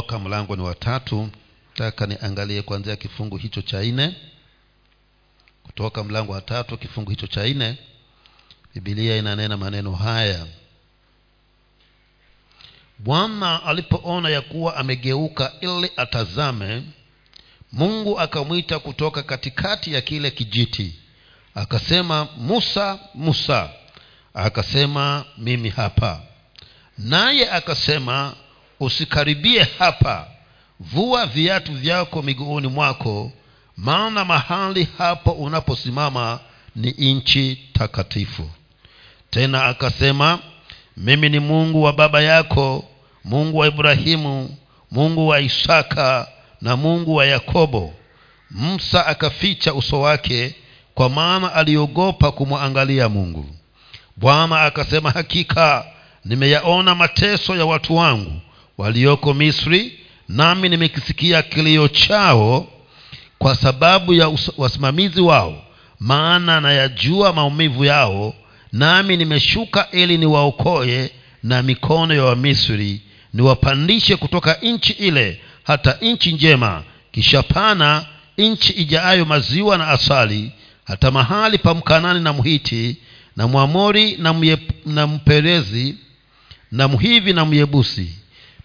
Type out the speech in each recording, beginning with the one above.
toka mlango ni watatu taka niangalie kuanzia kifungu hicho cha nne. Kutoka mlango wa tatu kifungu hicho cha nne bibilia inanena maneno haya. Bwana alipoona ya kuwa amegeuka ili atazame mungu akamwita kutoka katikati ya kile kijiti. Akasema musa musa. Akasema mimi hapa. Naye akasema usikaribie hapa. Vua viatu vyako miguuni mwako maana mahali hapo unaposimama ni nchi takatifu. Tena akasema mimi ni mungu wa baba yako mungu wa ibrahimu mungu wa isaka na mungu wa yakobo. Musa akaficha uso wake kwa maana aliogopa kumwangalia mungu. Bwana akasema hakika nimeyaona mateso ya watu wangu walioko misri nami nimekisikia kilio chao kwa sababu ya wasimamizi wao maana nayajua maumivu yao nami nimeshuka ili niwaokoe na mikono ya wamisri niwapandishe kutoka nchi ile hata nchi njema kisha pana nchi ijaayo maziwa na asali hata mahali pa mkanani na mhiti na mwamori na, mye, na mperezi na mhivi na myebusi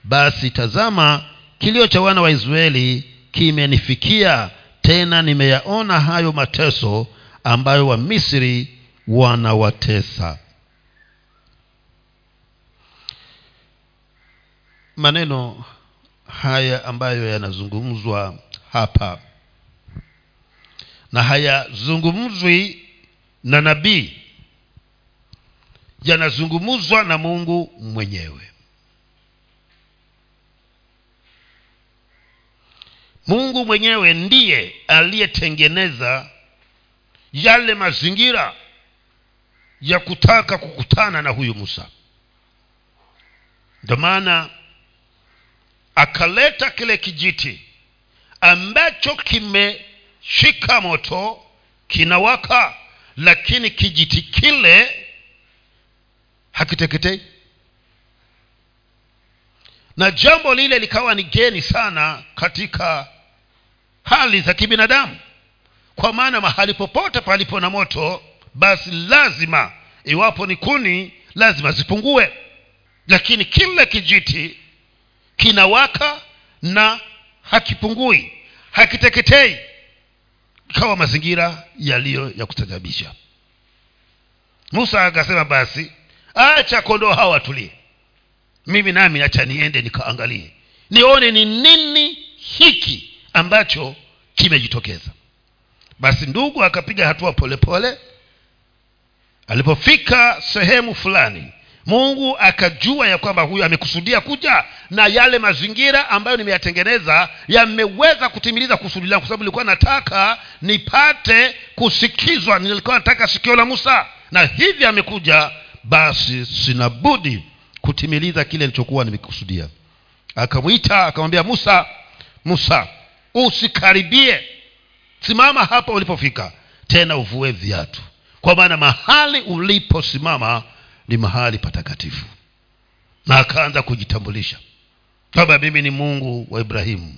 basi tazama kilio cha wana wa israeli kimenifikia tena nimeyaona hayo mateso ambayo wamisri wanawatesa. Maneno haya ambayo yanazungumzwa hapa na hayazungumzwi na nabii yanazungumzwa na mungu mwenyewe mungu mwenyewe ndiye aliyetengeneza yale mazingira ya kutaka kukutana na huyu musa. Ndio maana akaleta kile kijiti ambacho kimeshika moto kinawaka lakini kijiti kile hakiteketei. Na jambo lile likawa ni geni sana katika hali za kibinadamu. Kwa maana mahali popote palipo na moto basi lazima iwapo ni kuni lazima zipungue. Lakini kila kijiti kinawaka na hakipungui hakiteketei ikawa mazingira yaliyo ya kustajabisha musa akasema basi acha kondoo hawa watulie. Mimi nami acha niende nikaangalie. Nione ni nini hiki ambacho kimejitokeza. Basi ndugu akapiga hatua polepole pole. alipofika sehemu fulani mungu akajua ya kwamba huyu amekusudia kuja na yale mazingira ambayo nimeyatengeneza yameweza kutimiliza kusudi langu kwa sababu nilikuwa nataka nipate kusikizwa nilikuwa nataka sikio la musa. Na hivi amekuja basi sinabudi kutimiliza kile nilichokuwa nimekusudia. Akamwita akamwambia musa musa usikaribie. Simama hapa ulipofika. Tena uvue viatu. Kwa maana mahali uliposimama ni mahali patakatifu. Na akaanza kujitambulisha. Kwamba mimi ni mungu wa ibrahimu.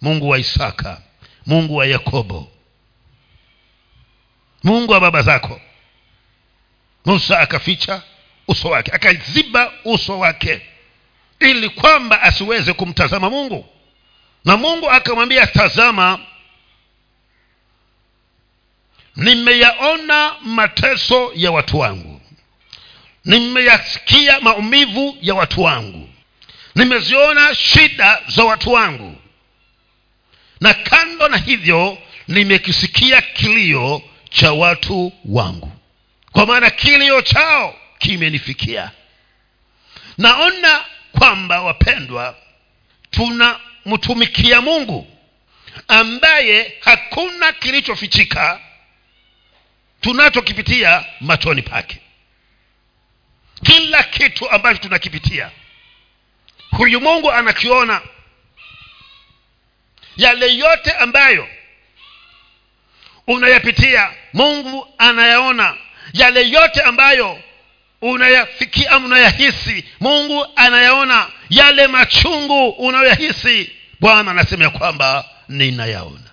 Mungu wa isaka. Mungu wa yakobo. Mungu wa baba zako. Musa akaficha uso wake. Akaziba uso wake. Ili kwamba asiweze kumtazama mungu na mungu akamwambia tazama nimeyaona mateso ya watu wangu. Nimeyasikia maumivu ya watu wangu. Nimeziona shida za watu wangu. Na kando na hivyo nimekisikia kilio cha watu wangu. Kwa maana kilio chao kimenifikia. Naona kwamba wapendwa tunamtumikia mungu ambaye hakuna kilichofichika tunachokipitia machoni pake. Kila kitu ambacho tunakipitia huyu mungu anakiona. Yale yote ambayo unayapitia mungu anayaona. Yale yote ambayo unayafikia unayahisi mungu anayaona yale machungu unayoyahisi. Bwana anasema ya kwamba ninayaona.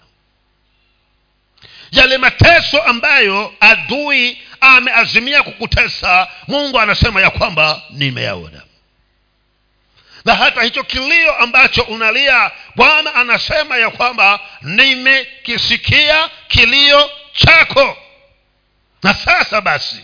Yale mateso ambayo adui ameazimia kukutesa mungu anasema ya kwamba nimeyaona. Na hata hicho kilio ambacho unalia bwana anasema ya kwamba nimekisikia kilio chako. Na sasa basi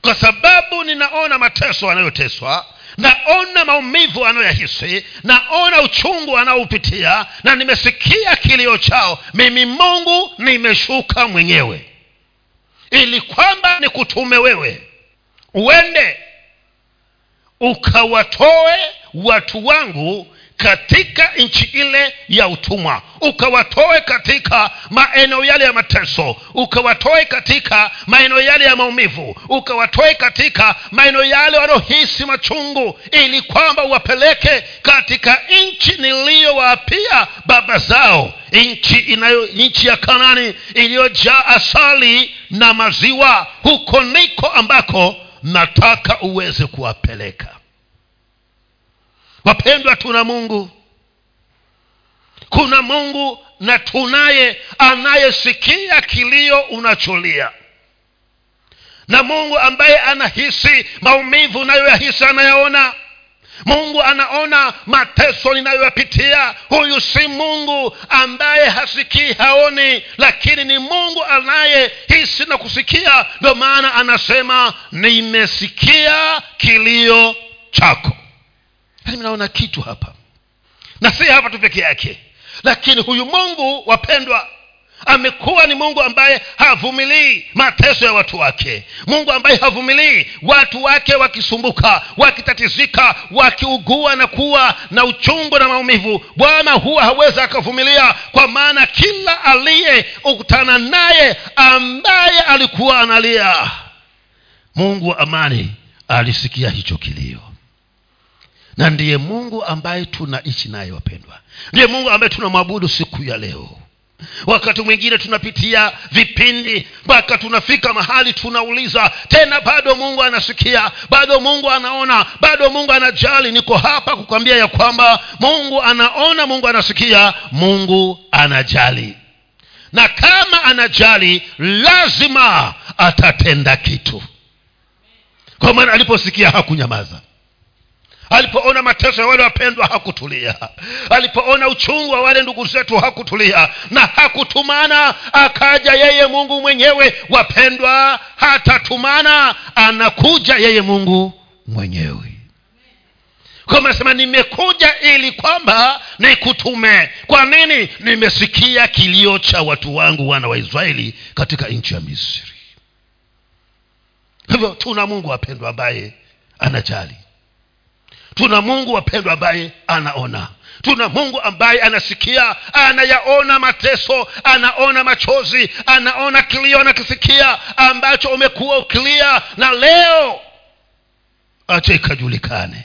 kwa sababu ninaona mateso anayoteswa naona maumivu anayoyahisi naona uchungu anaoupitia na nimesikia kilio chao. Mimi mungu nimeshuka mwenyewe. Ili kwamba nikutume wewe uende ukawatoe watu wangu katika nchi ile ya utumwa. Ukawatoe katika maeneo yale ya mateso. Ukawatoe katika maeneo yale ya maumivu. Ukawatoe katika maeneo yale wanaohisi machungu ili kwamba uwapeleke katika nchi niliyowaapia baba zao. Nchi inayo nchi ya kanani iliyojaa asali na maziwa. Huko niko ambako nataka uweze kuwapeleka wapendwa tuna mungu. Kuna mungu na tunaye anayesikia kilio unacholia. Na mungu ambaye anahisi maumivu unayoyahisi anayaona. Mungu anaona mateso ninayoyapitia. Huyu si mungu ambaye hasikii haoni lakini ni mungu anayehisi na kusikia. Ndio maana anasema nimesikia kilio chako yaani naona kitu hapa. Na si hapa tu peke yake. Lakini huyu mungu wapendwa amekuwa ni mungu ambaye havumilii mateso ya watu wake. Mungu ambaye havumilii watu wake wakisumbuka wakitatizika wakiugua na kuwa na uchungu na maumivu. Bwana huwa hawezi akavumilia kwa maana kila aliyekutana naye ambaye alikuwa analia mungu wa amani alisikia hicho kilio na ndiye mungu ambaye tunaishi naye wapendwa. Ndiye mungu ambaye tunamwabudu siku ya leo. Wakati mwingine tunapitia vipindi mpaka tunafika mahali tunauliza tena bado mungu anasikia? Bado mungu anaona? Bado mungu anajali? Niko hapa kukwambia ya kwamba mungu anaona mungu anasikia mungu anajali. Na kama anajali lazima atatenda kitu. Kwa maana aliposikia hakunyamaza alipoona mateso ya wale wapendwa hakutulia. Alipoona uchungu wa wale ndugu zetu hakutulia. Na hakutumana akaja yeye mungu mwenyewe. Wapendwa hatatumana anakuja yeye mungu mwenyewe. Kama nasema nimekuja ili kwamba nikutume. Kwa nini? Nimesikia kilio cha watu wangu wana wa israeli katika nchi ya misri. Hivyo tuna mungu wapendwa ambaye anajali tuna mungu wapendwa ambaye anaona. Tuna mungu ambaye anasikia anayaona mateso anaona machozi anaona kilio anakisikia ambacho umekuwa ukilia na leo acha ikajulikane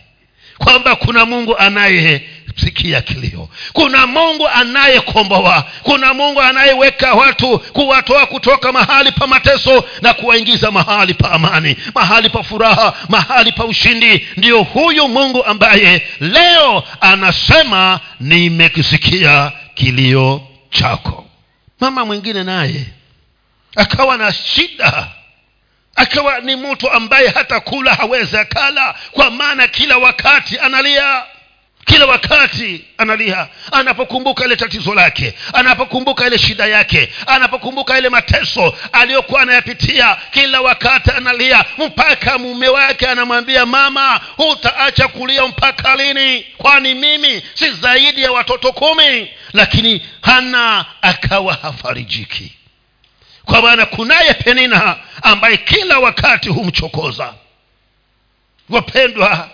kwamba kuna mungu anaye sikia kilio. Kuna mungu anayekomboa kuna mungu anayeweka watu kuwatoa kutoka mahali pa mateso na kuwaingiza mahali pa amani mahali pa furaha mahali pa ushindi. Ndiyo huyu mungu ambaye leo anasema nimekisikia kilio chako. Mama mwingine naye akawa na shida akawa ni mtu ambaye hata kula hawezi akala kwa maana kila wakati analia kila wakati analia anapokumbuka ile tatizo lake anapokumbuka ile shida yake anapokumbuka ile mateso aliyokuwa anayapitia kila wakati analia mpaka mume wake anamwambia mama hutaacha kulia mpaka lini? Kwani mimi si zaidi ya watoto kumi? Lakini hana akawa hafarijiki. Kwa maana kunaye penina ambaye kila wakati humchokoza. Wapendwa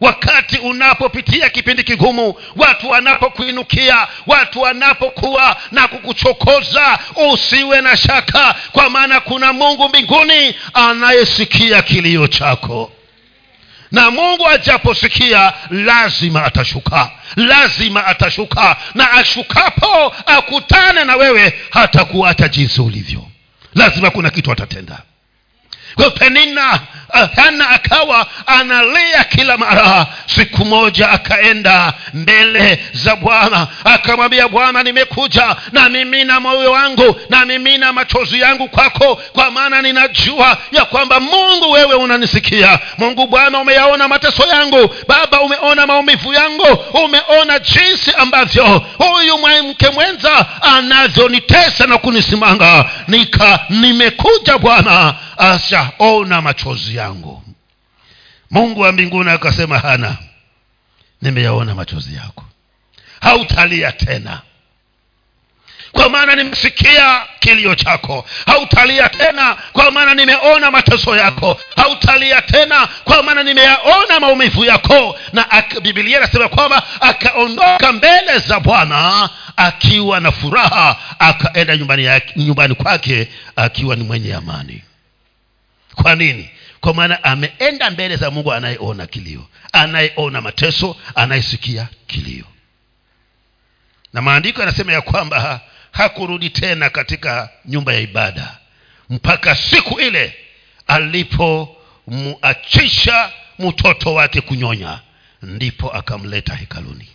wakati unapopitia kipindi kigumu watu wanapokuinukia watu wanapokuwa na kukuchokoza usiwe na shaka kwa maana kuna mungu mbinguni anayesikia kilio chako. Na mungu ajaposikia lazima atashuka lazima atashuka na ashukapo akutane na wewe hata kuacha jinsi ulivyo. Lazima kuna kitu atatenda kwa penina hana akawa analia kila mara. Siku moja akaenda mbele za bwana akamwambia bwana nimekuja na mimina moyo wangu na mimina machozi yangu kwako kwa maana ninajua ya kwamba mungu wewe unanisikia. Mungu bwana umeyaona mateso yangu. Baba umeona maumivu yangu. Umeona jinsi ambavyo huyu mwanamke mwenza anavyonitesa na kunisimanga. Nika nimekuja bwana ashaona machozi yangu. Mungu wa mbinguni akasema hana nimeyaona machozi yako. Hautalia tena. Kwa maana nimesikia kilio chako. Hautalia tena kwa maana nimeona mateso yako. Hautalia tena kwa maana nimeyaona maumivu yako. Na bibilia inasema kwamba akaondoka mbele za bwana akiwa na furaha akaenda nyumbani, nyumbani kwake akiwa ni mwenye amani kwa nini? Kwa maana ameenda mbele za mungu anayeona kilio anayeona mateso anayesikia kilio. Na maandiko yanasema ya kwamba hakurudi tena katika nyumba ya ibada mpaka siku ile alipomuachisha mtoto wake kunyonya ndipo akamleta hekaluni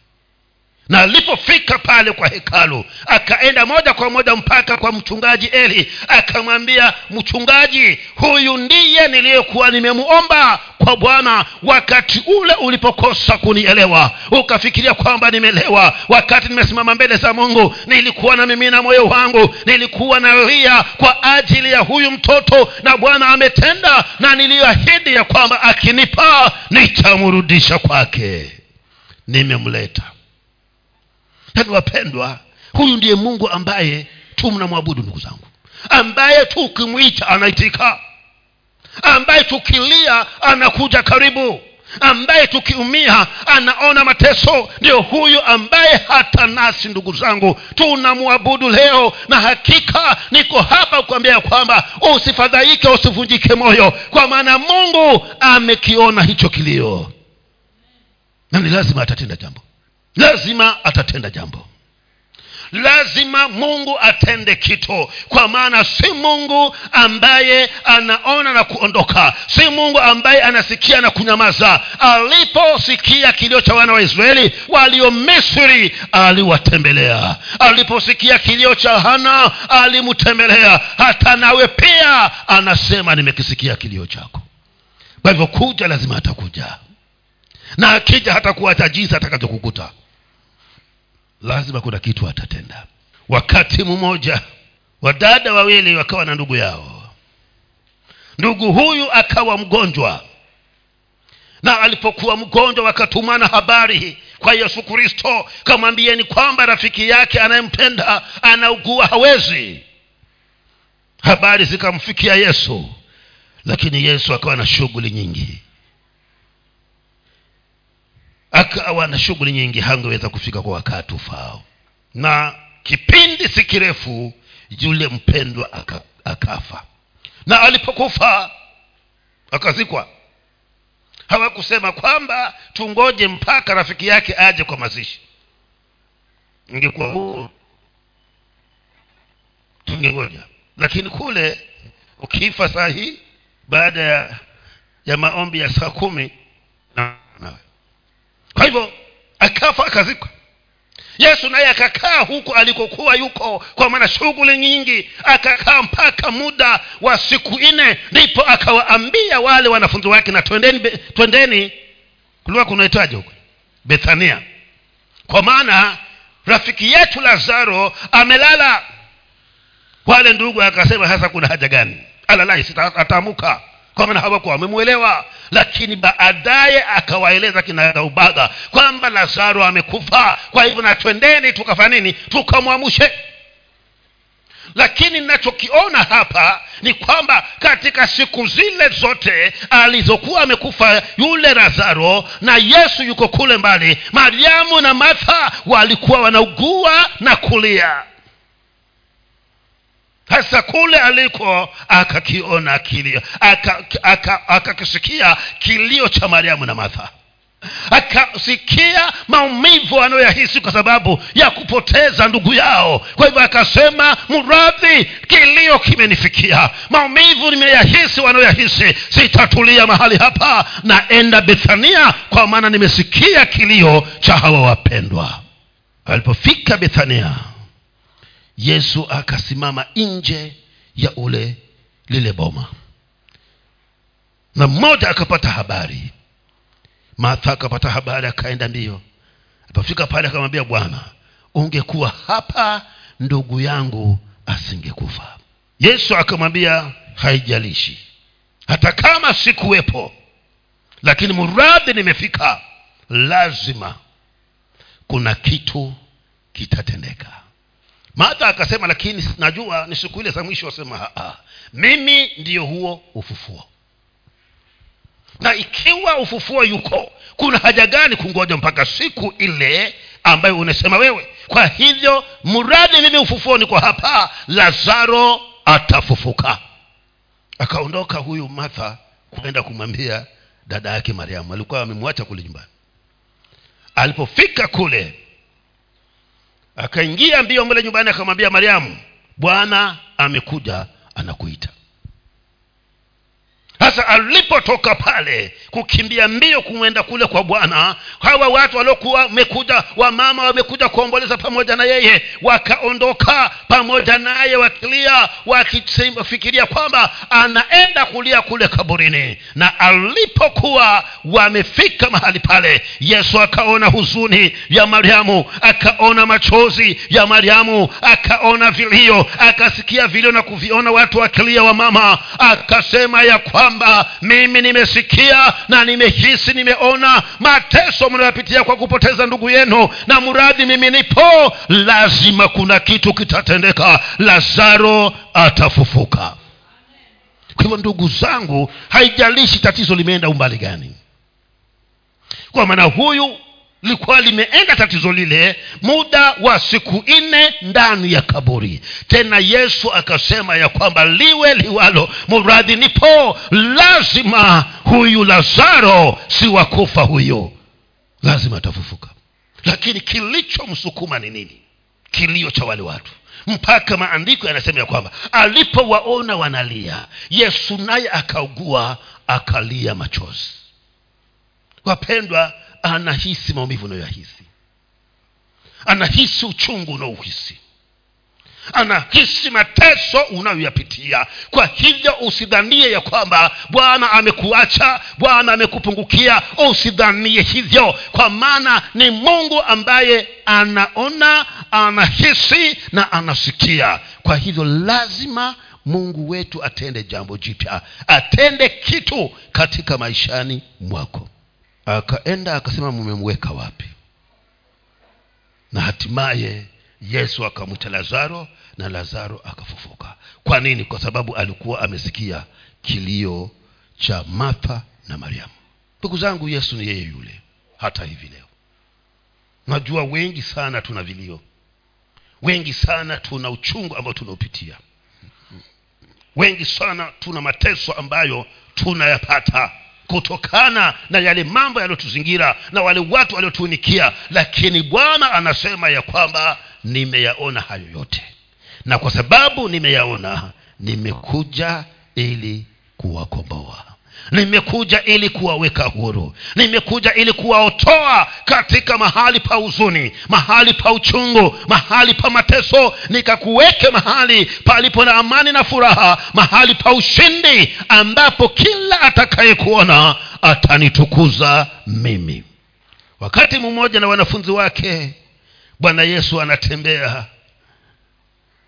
na alipofika pale kwa hekalu akaenda moja kwa moja mpaka kwa mchungaji eli akamwambia mchungaji huyu ndiye niliyekuwa nimemuomba kwa bwana wakati ule ulipokosa kunielewa. Ukafikiria kwamba nimelewa. Wakati nimesimama mbele za mungu nilikuwa na mimina moyo wangu. Nilikuwa na ria kwa ajili ya huyu mtoto na bwana ametenda na niliyoahidi ya kwamba akinipa nitamrudisha kwake. Nimemleta yaani wapendwa huyu ndiye mungu ambaye tu mnamwabudu ndugu zangu ambaye tu ukimwita anaitika ambaye tukilia anakuja karibu ambaye tukiumia anaona mateso. Ndio huyu ambaye hata nasi ndugu zangu tunamwabudu leo na hakika niko hapa kuambia kwamba usifadhaike usivunjike moyo kwa maana mungu amekiona hicho kilio na ni lazima atatenda jambo lazima atatenda jambo. Lazima mungu atende kitu. Kwa maana si mungu ambaye anaona na kuondoka. Si mungu ambaye anasikia na kunyamaza. Aliposikia kilio cha wana wa israeli walio misri aliwatembelea. Aliposikia kilio cha hana alimtembelea. Hata nawe pia anasema nimekisikia kilio chako. Kwa hivyo kuja lazima atakuja. Na akija hata jinsi atakavyokukuta lazima kuna kitu atatenda. Wakati mmoja wadada wawili wakawa na ndugu yao. Ndugu huyu akawa mgonjwa. Na alipokuwa mgonjwa wakatumana habari kwa yesu kristo kamwambieni kwamba rafiki yake anayempenda anaugua hawezi. Habari zikamfikia yesu lakini yesu akawa na shughuli nyingi akawa na shughuli nyingi hangeweza kufika kwa wakati ufao. Na kipindi si kirefu yule mpendwa aka, akafa. Na alipokufa akazikwa. Hawakusema kwamba tungoje mpaka rafiki yake aje kwa mazishi. Ingekuwa huo tungengoja lakini kule ukifa saa hii baada ya, ya maombi ya saa kumi na, na kwa hivyo akafa akazikwa. Yesu naye akakaa huko alikokuwa yuko kwa maana shughuli nyingi akakaa mpaka muda wa siku nne ndipo akawaambia wale wanafunzi wake na twendeni twendeni. Kulikuwa kunaitaja huko? Bethania. Kwa maana rafiki yetu lazaro amelala. Wale ndugu akasema sasa kuna haja gani? Alalai ataamuka kwa maana hawakuwa wamemwelewa. Lakini baadaye akawaeleza kinagaubaga kwamba lazaro amekufa. Kwa hivyo na twendeni tukafanya nini? Tukamwamushe. Lakini ninachokiona hapa ni kwamba katika siku zile zote alizokuwa amekufa yule lazaro na yesu yuko kule mbali mariamu na martha walikuwa wanaugua na kulia hasa kule aliko akakiona kilio akakisikia aka, aka kilio cha mariamu na martha. Akasikia maumivu anayoyahisi kwa sababu ya kupoteza ndugu yao. Kwa hivyo akasema mradhi kilio kimenifikia. Maumivu nimeyahisi wanayoyahisi sitatulia mahali hapa. Naenda bethania kwa maana nimesikia kilio cha hawa wapendwa. Alipofika bethania yesu akasimama nje ya ule lile boma. Na mmoja akapata habari. Martha akapata habari akaenda mbio. Alipofika pale akamwambia bwana ungekuwa hapa ndugu yangu asingekufa. Yesu akamwambia haijalishi. Hata kama sikuwepo lakini muradhi nimefika lazima kuna kitu kitatendeka martha akasema lakini najua ni siku ile za mwisho wasema mimi ndiyo huo ufufuo. Na ikiwa ufufuo yuko kuna haja gani kungoja mpaka siku ile ambayo unasema wewe? Kwa hivyo mradi mimi ufufuo niko hapa lazaro atafufuka. Akaondoka huyu martha kwenda kumwambia dada yake mariamu. Alikuwa amemwacha kule nyumbani. Alipofika kule akaingia mbio mbele nyumbani akamwambia mariamu bwana amekuja anakuita sasa alipotoka pale kukimbia mbio kumwenda kule kwa bwana hawa watu waliokuwa wamekuja wamama wamekuja kuomboleza pamoja na yeye wakaondoka pamoja naye wakilia wakifikiria kwamba anaenda kulia kule kaburini. Na alipokuwa wamefika mahali pale yesu akaona huzuni ya mariamu akaona machozi ya mariamu akaona vilio akasikia vilio na kuviona watu wakilia wamama akasema ya kwamba kwamba mimi nimesikia na nimehisi nimeona mateso mnayopitia kwa kupoteza ndugu yenu na mradhi mimi nipo lazima kuna kitu kitatendeka. Lazaro atafufuka. Kwa hivyo ndugu zangu haijalishi tatizo limeenda umbali gani. Kwa maana huyu likuwa limeenda tatizo lile muda wa siku nne ndani ya kaburi. Tena yesu akasema ya kwamba liwe liwalo muradhi nipo. Lazima huyu lazaro si wakufa huyo. Lazima atafufuka. Lakini kilichomsukuma ni nini? Kilio cha wale watu. Mpaka maandiko yanasema ya kwamba alipowaona wanalia yesu naye akaugua akalia machozi. Wapendwa anahisi maumivu unayoyahisi. Anahisi uchungu unaouhisi. Anahisi mateso unayoyapitia. Kwa hivyo usidhanie ya kwamba bwana amekuacha bwana amekupungukia. Usidhanie hivyo kwa maana ni mungu ambaye anaona anahisi na anasikia. Kwa hivyo lazima mungu wetu atende jambo jipya. Atende kitu katika maishani mwako akaenda akasema mumemweka wapi? Na hatimaye yesu akamwita lazaro na lazaro akafufuka. Kwa nini? Kwa sababu alikuwa amesikia kilio cha martha na mariamu. Ndugu zangu yesu ni yeye yule hata hivi leo. Najua wengi sana tuna vilio. Wengi sana tuna uchungu ambao tunaupitia. Wengi sana tuna mateso ambayo tunayapata kutokana na yale mambo yaliyotuzingira na wale watu waliotuunikia. Lakini bwana anasema ya kwamba nimeyaona hayo yote. Na kwa sababu nimeyaona nimekuja ili kuwakomboa nimekuja ili kuwaweka huru. Nimekuja ili kuwaotoa katika mahali pa huzuni mahali pa uchungu mahali pa mateso. Nikakuweke mahali palipo na amani na furaha mahali pa ushindi ambapo kila atakayekuona atanitukuza mimi. Wakati mmoja na wanafunzi wake bwana yesu anatembea.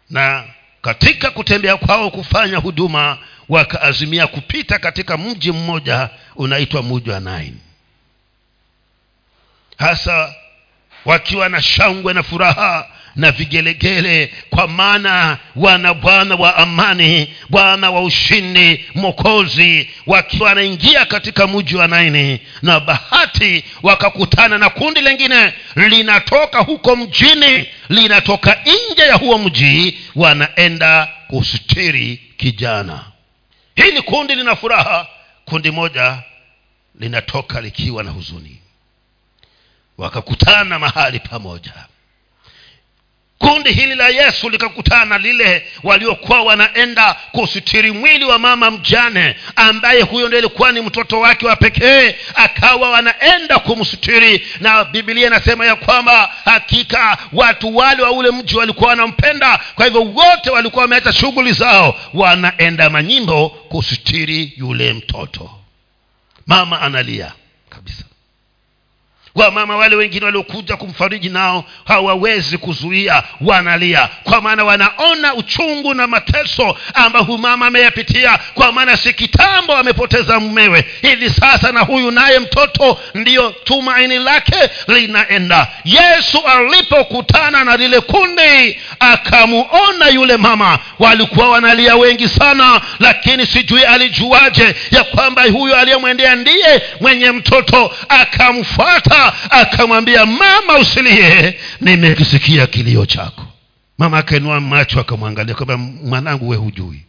Na katika kutembea kwao kufanya huduma wakaazimia kupita katika mji mmoja unaitwa muji wa nain. Hasa wakiwa na shangwe na furaha na vigelegele kwa maana wana bwana wa amani bwana wa ushindi mokozi wakiwa wanaingia katika mji wa naini na bahati wakakutana na kundi lingine linatoka huko mjini linatoka nje ya huo mji wanaenda kusitiri kijana hili kundi lina furaha. Kundi moja linatoka likiwa na huzuni. Wakakutana mahali pamoja kundi hili la yesu likakutana lile waliokuwa wanaenda kusitiri mwili wa mama mjane ambaye huyo ndio ilikuwa ni mtoto wake wa pekee akawa wanaenda kumsitiri. Na bibilia inasema ya kwamba hakika watu wale wa ule mji walikuwa wanampenda. Kwa hivyo wote walikuwa wameacha shughuli zao wanaenda manyimbo kusitiri yule mtoto. Mama analia wamama wale wengine waliokuja kumfariji nao hawawezi kuzuia wanalia. Kwa maana wanaona uchungu na mateso ambayo mama ameyapitia. Kwa maana si kitambo amepoteza mmewe hivi sasa na huyu naye mtoto ndiyo tumaini lake linaenda. Yesu alipokutana na lile kundi akamuona yule mama. Walikuwa wanalia wengi sana lakini sijui alijuaje ya kwamba huyu aliyemwendea ndiye mwenye mtoto. Akamfuata akamwambia mama usilie. Nimekisikia kilio chako. Mama akainua macho akamwangalia kwamba mwanangu we hujui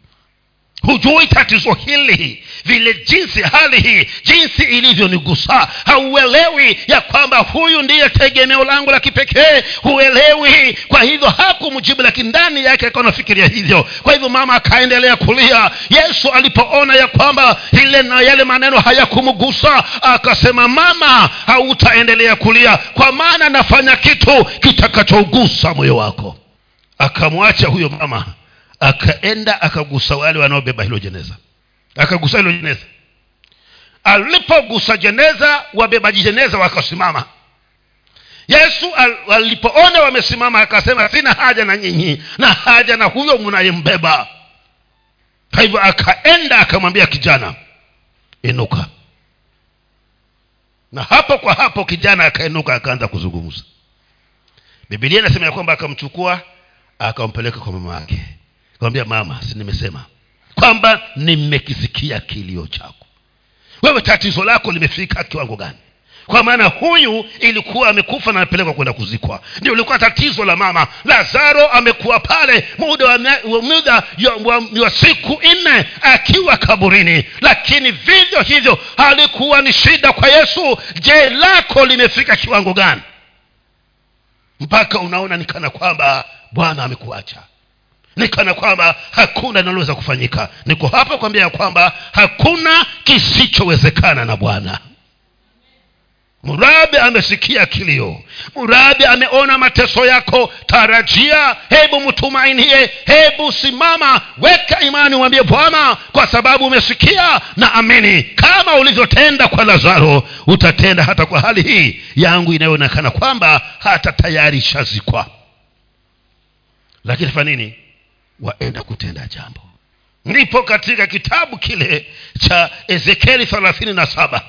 hujui tatizo hili vile jinsi hali hii jinsi ilivyonigusa. Hauelewi ya kwamba huyu ndiye tegemeo langu la kipekee. Huelewi. Kwa hivyo hakumjibu lakini ndani yake akawa nafikiria hivyo. Kwa hivyo mama akaendelea kulia. Yesu alipoona ya kwamba ile na yale maneno hayakumgusa akasema mama hautaendelea kulia kwa maana nafanya kitu kitakachogusa moyo wako. Akamwacha huyo mama akaenda akagusa wale wanaobeba hilo jeneza. Akagusa hilo jeneza. Alipogusa jeneza wabebaji jeneza wakasimama. Yesu alipoona wamesimama akasema sina haja na nyinyi na haja na huyo mnayembeba. Kwa hivyo akaenda akamwambia kijana inuka. Na hapo kwa hapo kijana akainuka akaanza kuzungumza. Bibilia inasema ya kwamba akamchukua akampeleka kwa mama yake akamwambia mama si nimesema kwamba nimekisikia kilio chako. Wewe tatizo lako limefika kiwango gani? Kwa maana huyu ilikuwa amekufa na amepelekwa kwenda kuzikwa. Ndio ilikuwa tatizo la mama. Lazaro amekuwa pale muda wa, muda wa, siku nne akiwa kaburini. Lakini vivyo hivyo halikuwa ni shida kwa yesu. Je lako limefika kiwango gani? Mpaka unaona nikana kwamba bwana amekuacha nikana kwamba hakuna linaloweza kufanyika. Niko hapa kuambia ya kwamba hakuna kisichowezekana na bwana. Murabi amesikia kilio. Murabi ameona mateso yako. Tarajia hebu mtumainie hebu simama weka imani umwambie bwana kwa sababu umesikia na amini. Kama ulivyotenda kwa lazaro utatenda hata kwa hali hii yangu inayoonekana kwamba hata tayari ishazikwa lakini fa nini waenda kutenda jambo. Ndipo katika kitabu kile cha ezekieli thelathini na saba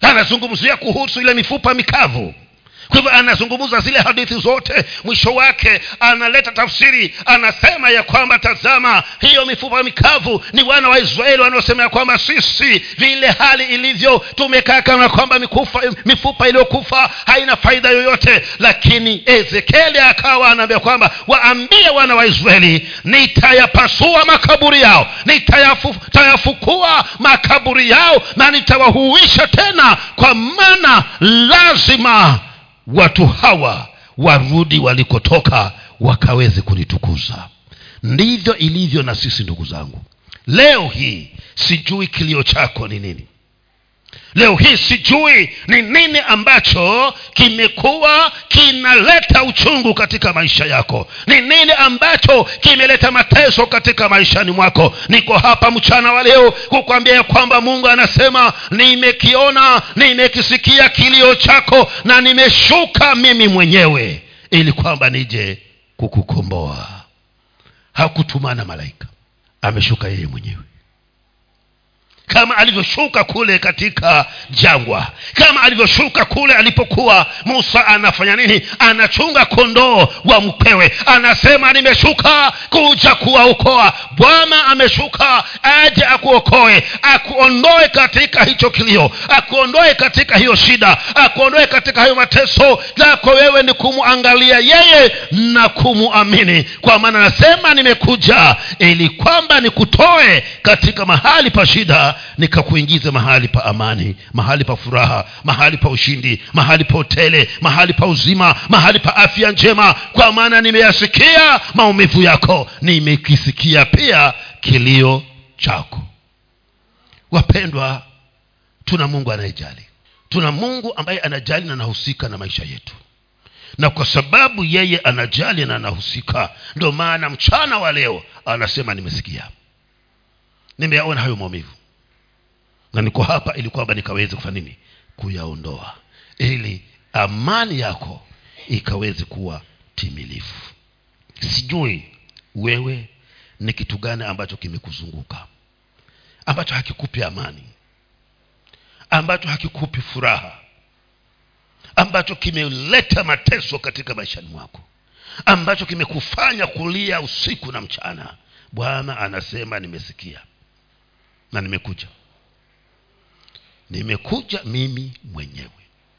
anazungumzia kuhusu ile mifupa mikavu kwa hivyo anazungumza zile hadithi zote mwisho wake analeta tafsiri anasema ya kwamba tazama hiyo mifupa mikavu ni wana wa israeli wanaosema ya kwamba sisi vile hali ilivyo tumekaa kana kwamba mikufa, mifupa iliyokufa haina faida yoyote. Lakini ezekieli akawa anaambia kwamba waambie wana wa israeli nitayapasua makaburi yao nitayafukua makaburi yao na nitawahuisha tena kwa maana lazima watu hawa warudi walikotoka wakaweze kulitukuza ndivyo ilivyo na sisi ndugu zangu. Leo hii sijui kilio chako ni nini leo hii sijui ni nini ambacho kimekuwa kinaleta uchungu katika maisha yako. Ni nini ambacho kimeleta mateso katika maishani mwako. Niko hapa mchana wa leo kukwambia ya kwamba mungu anasema nimekiona nimekisikia kilio chako na nimeshuka mimi mwenyewe ili kwamba nije kukukomboa. Hakutumana malaika ameshuka yeye mwenyewe kama alivyoshuka kule katika jangwa kama alivyoshuka kule alipokuwa musa anafanya nini? Anachunga kondoo wa mkwewe anasema nimeshuka kuja kuwaokoa. Bwana ameshuka aje akuokoe akuondoe katika hicho kilio akuondoe katika hiyo shida akuondoe katika hayo mateso. Lako wewe ni kumwangalia yeye na kumuamini kwa maana anasema nimekuja ili kwamba nikutoe katika mahali pa shida nikakuita nikakuingiza mahali pa amani mahali pa furaha mahali pa ushindi mahali pa utele mahali pa uzima mahali pa afya njema. Kwa maana nimeyasikia maumivu yako nimekisikia pia kilio chako. Wapendwa tuna mungu anayejali. Tuna mungu ambaye anajali na anahusika na maisha yetu. Na kwa sababu yeye anajali na anahusika ndio maana mchana wa leo anasema nimesikia. Nimeyaona hayo maumivu na niko hapa ili kwamba nikaweze kufanya nini? Kuyaondoa. Ili amani yako ikaweze kuwa timilifu. Sijui wewe ni kitu gani ambacho kimekuzunguka ambacho hakikupi amani ambacho hakikupi furaha ambacho kimeleta mateso katika maishani mwako ambacho kimekufanya kulia usiku na mchana. Bwana anasema nimesikia na nimekuja nimekuja mimi mwenyewe.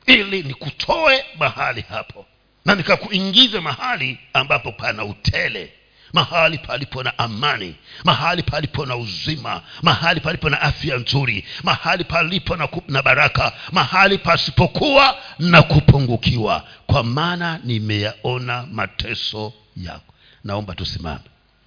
Ili nikutoe mahali hapo. Na nikakuingize mahali ambapo pana utele. Mahali palipo na amani. Mahali palipo na uzima. Mahali palipo na afya nzuri. Mahali palipo na, na baraka. Mahali pasipokuwa na kupungukiwa. Kwa maana nimeyaona mateso yako. Naomba tusimame